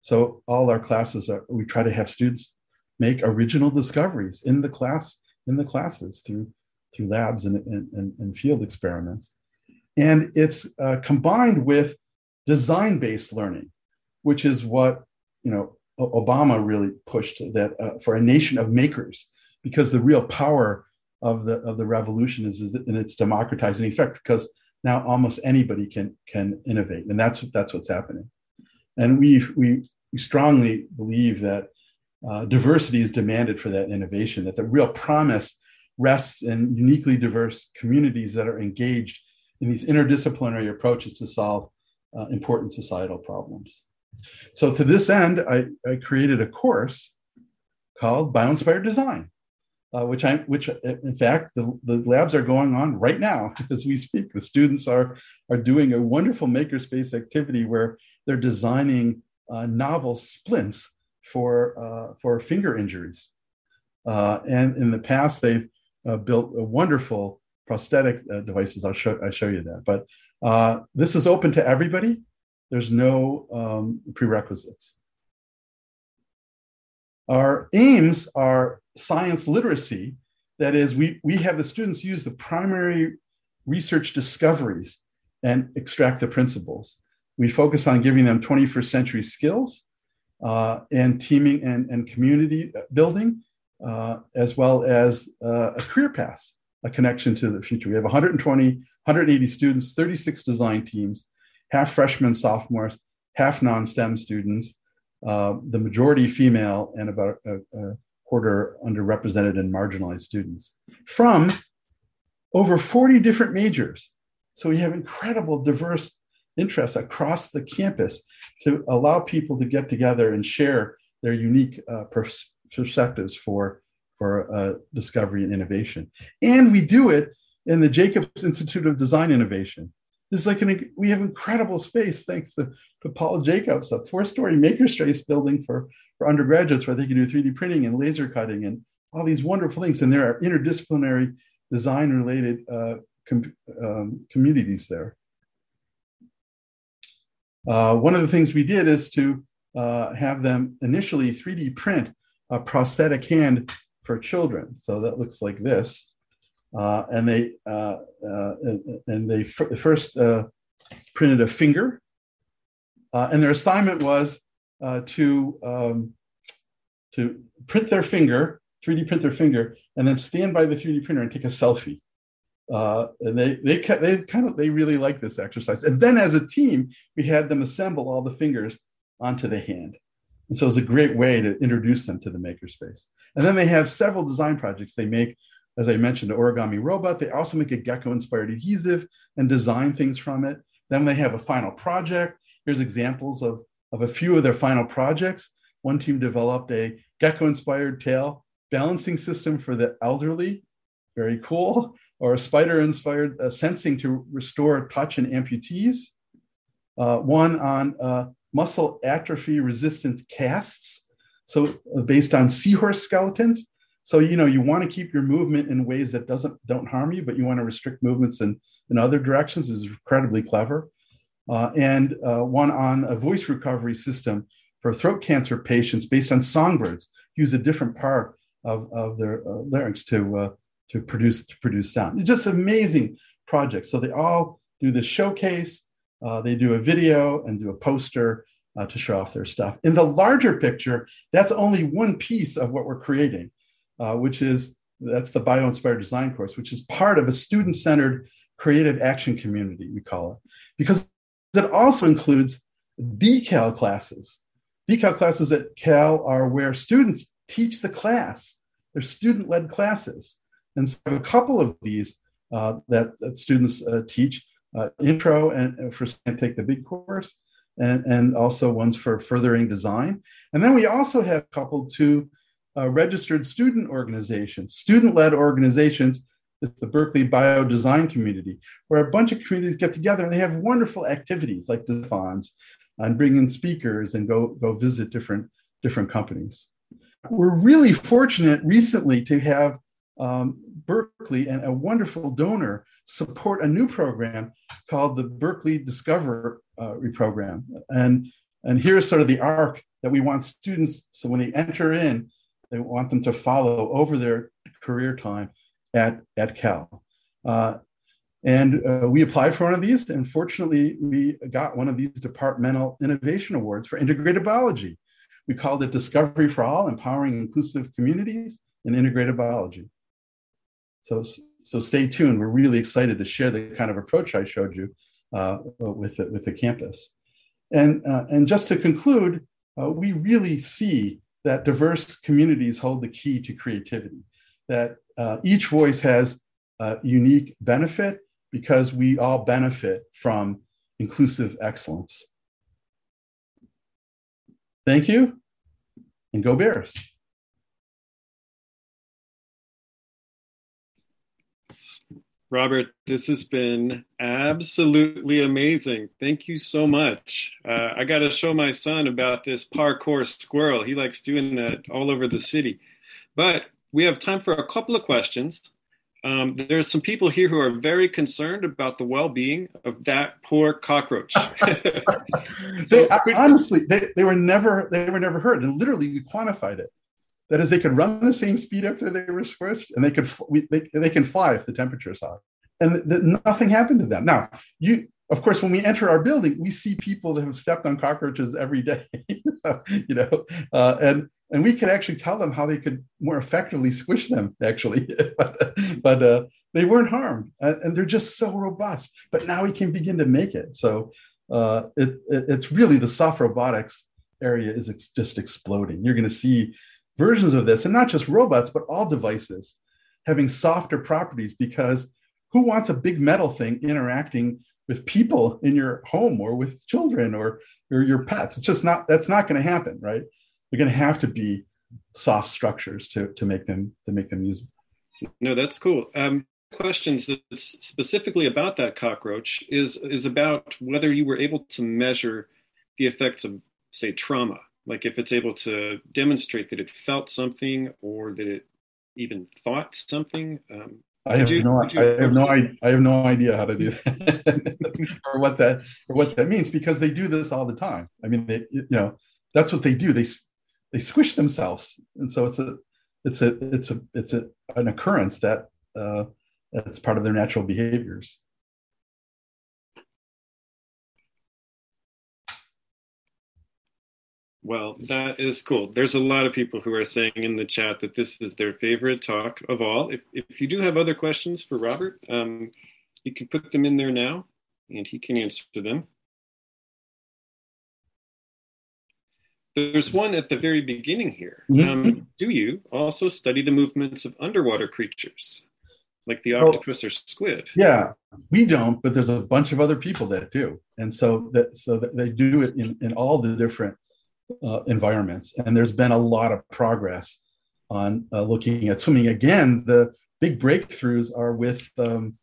So all our classes are we try to have students make original discoveries in the class in the classes through through labs and, and, and field experiments. And it's uh, combined with design-based learning, which is what you know Obama really pushed that uh, for a nation of makers, because the real power of the of the revolution is, is in its democratizing effect because now almost anybody can can innovate and that's that's what's happening. And we, we strongly believe that uh, diversity is demanded for that innovation that the real promise rests in uniquely diverse communities that are engaged in these interdisciplinary approaches to solve uh, important societal problems so to this end I, I created a course called bioinspired design uh, which I, which in fact the, the labs are going on right now as we speak. The students are are doing a wonderful makerspace activity where they're designing uh, novel splints for uh, for finger injuries, uh, and in the past they've uh, built a wonderful prosthetic devices. I'll show I show you that, but this is open to everybody. There's no um, prerequisites. Our aims are science literacy. That is, we, we have the students use the primary research discoveries and extract the principles. We focus on giving them 21st century skills uh, and teaming and, and community building, uh, as well as uh, a career path, a connection to the future. We have 120, 180 students, 36 design teams, half freshmen, sophomores, half non STEM students, uh, the majority female, and about a, a quarter underrepresented and marginalized students from over 40 different majors. So we have incredible diverse interests across the campus to allow people to get together and share their unique uh, perspectives for, for uh, discovery and innovation. And we do it in the Jacobs Institute of Design Innovation. This is like an, we have incredible space thanks to, to Paul Jacobs, a four-story makerspace building for for undergraduates where they can do 3D printing and laser cutting and all these wonderful things. And there are interdisciplinary design related uh, com- um, communities there. Uh, one of the things we did is to uh, have them initially 3D print a prosthetic hand for children. So that looks like this. Uh, and they uh, uh, and they first printed a finger, and their assignment was uh, to um, to print their finger, 3D print their finger, and then stand by the 3D printer and take a selfie. Uh, and they they they kind of they really like this exercise. And then as a team, we had them assemble all the fingers onto the hand. And so it's a great way to introduce them to the makerspace. And then they have several design projects. They make, as I mentioned, an origami robot. They also make a gecko-inspired adhesive and design things from it. Then they have a final project. Here's examples of of a few of their final projects. One team developed a gecko inspired tail balancing system for the elderly very cool, or a spider inspired uh, sensing to restore touch in amputees. Uh, one on uh, muscle atrophy resistant casts, so uh, based on seahorse skeletons. So you know you want to keep your movement in ways that doesn't don't harm you, but you want to restrict movements in, in other directions. is incredibly clever. Uh, and uh, one on a voice recovery system for throat cancer patients based on songbirds. Use a different part of, of their uh, larynx to uh, to produce to produce sound. It's just amazing project. So they all do this showcase. Uh, they do a video and do a poster uh, to show off their stuff. In the larger picture, that's only one piece of what we're creating, uh, which is that's the bio inspired design course, which is part of a student centered creative action community, we call it, because it also includes decal classes. Decal classes at Cal are where students teach the class. They're student led classes. And so a couple of these uh, that, that, students uh, teach uh, intro and uh, for take the big course, and, and also ones for furthering design. And then we also have coupled to uh, registered student organizations, student led organizations. It's the Berkeley Bio Design Community, where a bunch of communities get together and they have wonderful activities like designs and bring in speakers and go, go visit different, different companies. We're really fortunate recently to have um, Berkeley and a wonderful donor support a new program called the Berkeley Discovery uh, Program. And, and here's sort of the arc that we want students, so when they enter in, they want them to follow over their career time at, at Cal. Uh, and uh, we applied for one of these, and fortunately, we got one of these departmental innovation awards for integrated biology. We called it Discovery for All Empowering Inclusive Communities in Integrated Biology. So, so stay tuned. We're really excited to share the kind of approach I showed you uh, with, the, with the campus. And, uh, and just to conclude, uh, we really see that diverse communities hold the key to creativity, that uh, each voice has a unique benefit because we all benefit from inclusive excellence. Thank you, and go Bears. Robert, this has been absolutely amazing. Thank you so much. Uh, I got to show my son about this parkour squirrel. He likes doing that all over the city. But we have time for a couple of questions. Um, there's some people here who are very concerned about the well-being of that poor cockroach. they, honestly, they, they were never they were never hurt, and literally we quantified it. That is, they could run the same speed after they were squished, and they could they, they can fly if the temperature is high, and nothing happened to them. Now, you of course, when we enter our building, we see people that have stepped on cockroaches every day. so, you know, uh, and and we could actually tell them how they could more effectively squish them. Actually, but, but uh, they weren't harmed, uh, and they're just so robust. But now we can begin to make it. So uh, it, it, it's really the soft robotics area is ex- just exploding. You're going to see versions of this, and not just robots, but all devices having softer properties because who wants a big metal thing interacting with people in your home or with children or, or your pets? It's just not, that's not going to happen, right? They're going to have to be soft structures to, to make them, to make them usable. No, that's cool. Um, questions that's specifically about that cockroach is, is about whether you were able to measure the effects of, say, trauma like if it's able to demonstrate that it felt something or that it even thought something um, I have, you, no, I have no, I, I have no idea how to do that or what that or what that means because they do this all the time. I mean, they, you know, that's what they do. They they squish themselves, and so it's a it's a it's a it's a an occurrence that uh, that's part of their natural behaviors. Well, that is cool. There's a lot of people who are saying in the chat that this is their favorite talk of all. If, if you do have other questions for Robert, um, you can put them in there now and he can answer them. There's one at the very beginning here. Mm-hmm. Um, do you also study the movements of underwater creatures, like the octopus or squid? Yeah, we don't, but there's a bunch of other people that do, and so that so that they do it in in all the different uh, environments. And there's been a lot of progress on uh, looking at swimming. Again, the big breakthroughs are with um,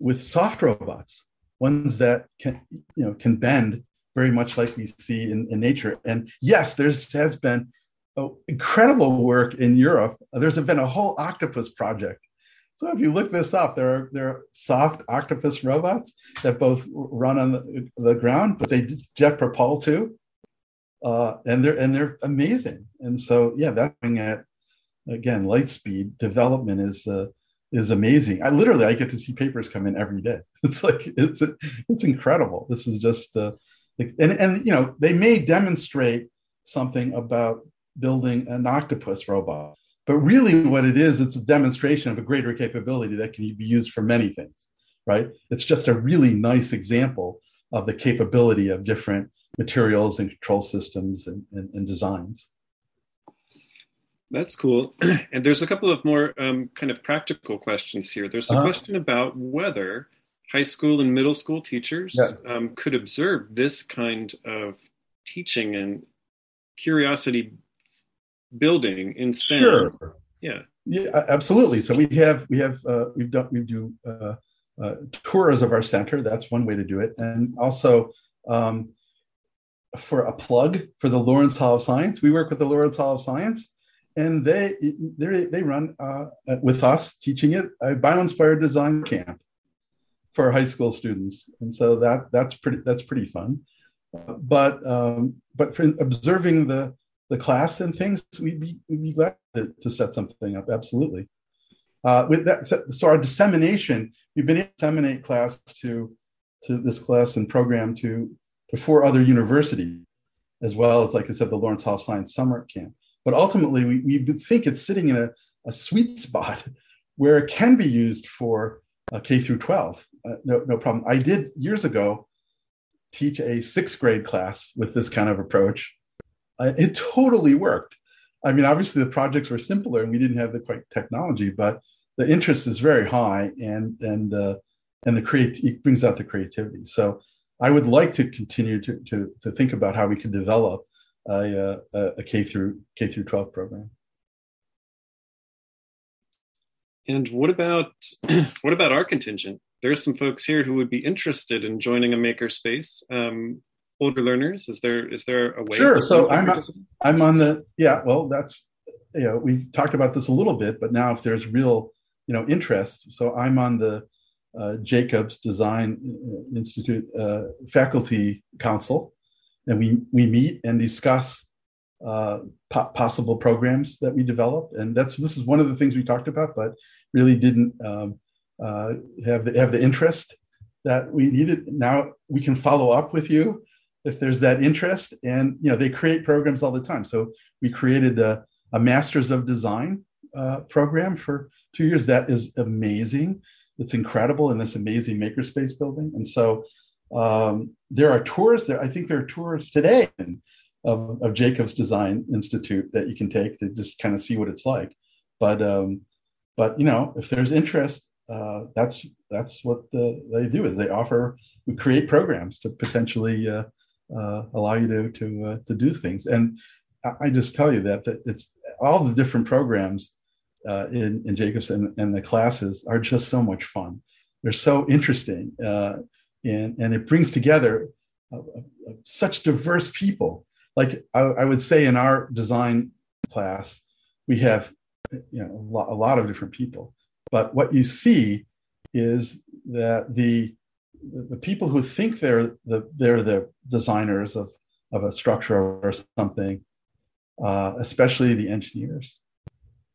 with soft robots, ones that can you know can bend very much like we see in, in nature. And yes, there's has been oh, incredible work in Europe. There's been a whole octopus project. So if you look this up, there are there are soft octopus robots that both run on the, the ground, but they jet propel too, uh, and they're and they're amazing. And so yeah, that thing at again light speed development is uh, is amazing. I literally I get to see papers come in every day. It's like it's it's incredible. This is just uh, and and you know they may demonstrate something about building an octopus robot, but really what it is, it's a demonstration of a greater capability that can be used for many things. Right? It's just a really nice example of the capability of different materials and control systems and, and, and designs. That's cool. And there's a couple of more um, kind of practical questions here. There's a uh-huh. question about whether high school and middle school teachers yeah. um, could observe this kind of teaching and curiosity building in STEM. Sure. Yeah. Yeah, absolutely. So we have we have uh, we've done we do uh, uh, tours of our center. That's one way to do it, and also um, for a plug for the Lawrence Hall of Science, we work with the Lawrence Hall of Science and they they run uh, with us teaching it a bio-inspired design camp for high school students, and so that that's pretty that's pretty fun. but um, but for observing the the class and things, we'd be, we'd be glad to, to set something up. Absolutely. Uh, with that, so our dissemination, we've been able to disseminate class to to this class and program to to four other universities, as well as like I said, the Lawrence Hall Science Summer Camp. But ultimately, we, we think it's sitting in a, a sweet spot where it can be used for uh, K through 12. Uh, no, no problem. I did years ago teach a sixth grade class with this kind of approach. Uh, it totally worked. I mean, obviously the projects were simpler and we didn't have the quite technology, but the interest is very high and and uh, and the create it brings out the creativity. So I would like to continue to to, to think about how we could develop a, a, a K through K through 12 program. And what about what about our contingent? There are some folks here who would be interested in joining a makerspace. Um, older learners, is there is there a way? Sure. So I'm I'm on the yeah. Well, that's you know we talked about this a little bit, but now if there's real you know interest, so I'm on the uh, Jacobs Design Institute uh, faculty council, and we we meet and discuss uh, po- possible programs that we develop. And that's this is one of the things we talked about, but really didn't um, uh, have the, have the interest that we needed. Now we can follow up with you if there's that interest. And you know they create programs all the time. So we created a, a Masters of Design uh, program for two years. That is amazing. It's incredible in this amazing makerspace building. And so um, there are tours there. I think there are tours today of, of Jacobs Design Institute that you can take to just kind of see what it's like. But um, but you know, if there's interest, uh, that's that's what the, they do is they offer we create programs to potentially uh, uh, allow you to to uh, to do things. And I, I just tell you that that it's all the different programs uh, in in Jacobs and, and the classes are just so much fun. They're so interesting. Uh, and, and it brings together uh, uh, such diverse people. Like I, I, would say in our design class, we have you know a lot, a lot of different people. But what you see is that the the people who think they're the they're the designers of of a structure or something, uh, especially the engineers,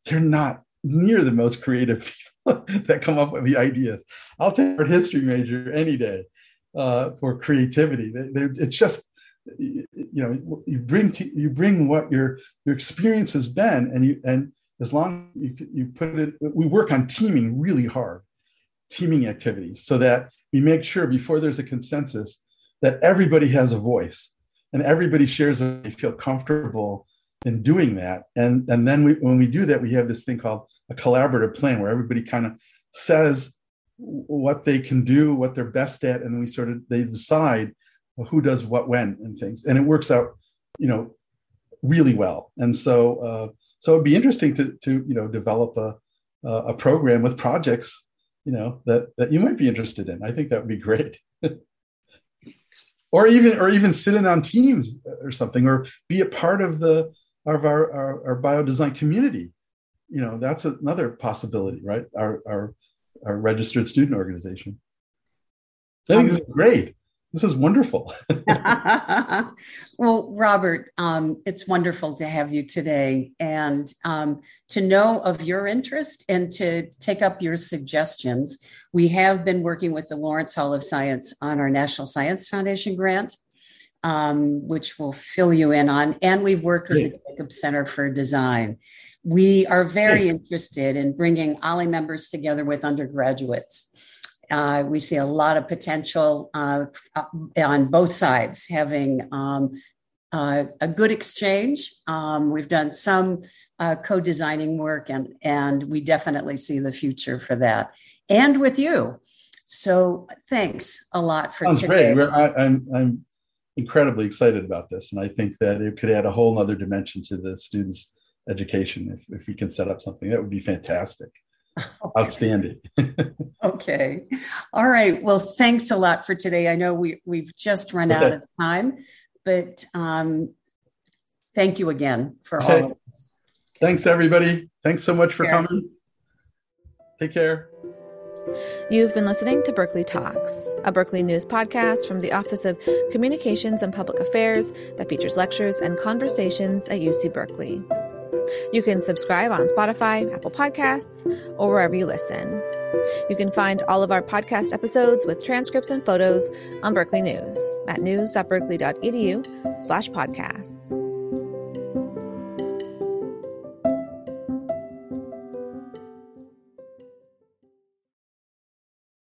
they're not near the most creative people that come up with the ideas. I'll take a history major any day uh, for creativity. They, it's just you know you bring to, you bring what your your experience has been, and you and as long as you you put it, we work on teaming really hard, teaming activities, so that we make sure before there's a consensus that everybody has a voice and everybody shares and they feel comfortable in doing that. And and then we, when we do that, we have this thing called a collaborative plan where everybody kind of says what they can do, what they're best at, and we sort of they decide who does what when and things, and it works out, you know, really well. And so, uh, so it'd be interesting to to you know develop a a program with projects, you know, that that you might be interested in. I think that would be great. or even or even sit in on teams or something, or be a part of the of our our, our biodesign community. You know, that's another possibility, right? Our our our registered student organization. I think this is great. This is wonderful. well, Robert, um, it's wonderful to have you today and um, to know of your interest and to take up your suggestions. We have been working with the Lawrence Hall of Science on our National Science Foundation grant, um, which we'll fill you in on. And we've worked with Great. the Jacobs Center for Design. We are very interested in bringing OLLI members together with undergraduates uh, we see a lot of potential uh, on both sides having um, uh, a good exchange. Um, we've done some uh, co-designing work, and and we definitely see the future for that. And with you, so thanks a lot for Sounds today. great. I, I'm I'm incredibly excited about this, and I think that it could add a whole other dimension to the students' education if if we can set up something that would be fantastic. Okay. Outstanding. okay. All right. Well, thanks a lot for today. I know we, we've just run okay. out of time, but um, thank you again for okay. all of this. Thanks, everybody. Thanks so much for coming. Take care. You've been listening to Berkeley Talks, a Berkeley News podcast from the Office of Communications and Public Affairs that features lectures and conversations at UC Berkeley. You can subscribe on Spotify, Apple Podcasts, or wherever you listen. You can find all of our podcast episodes with transcripts and photos on Berkeley News at news.berkeley.edu slash podcasts.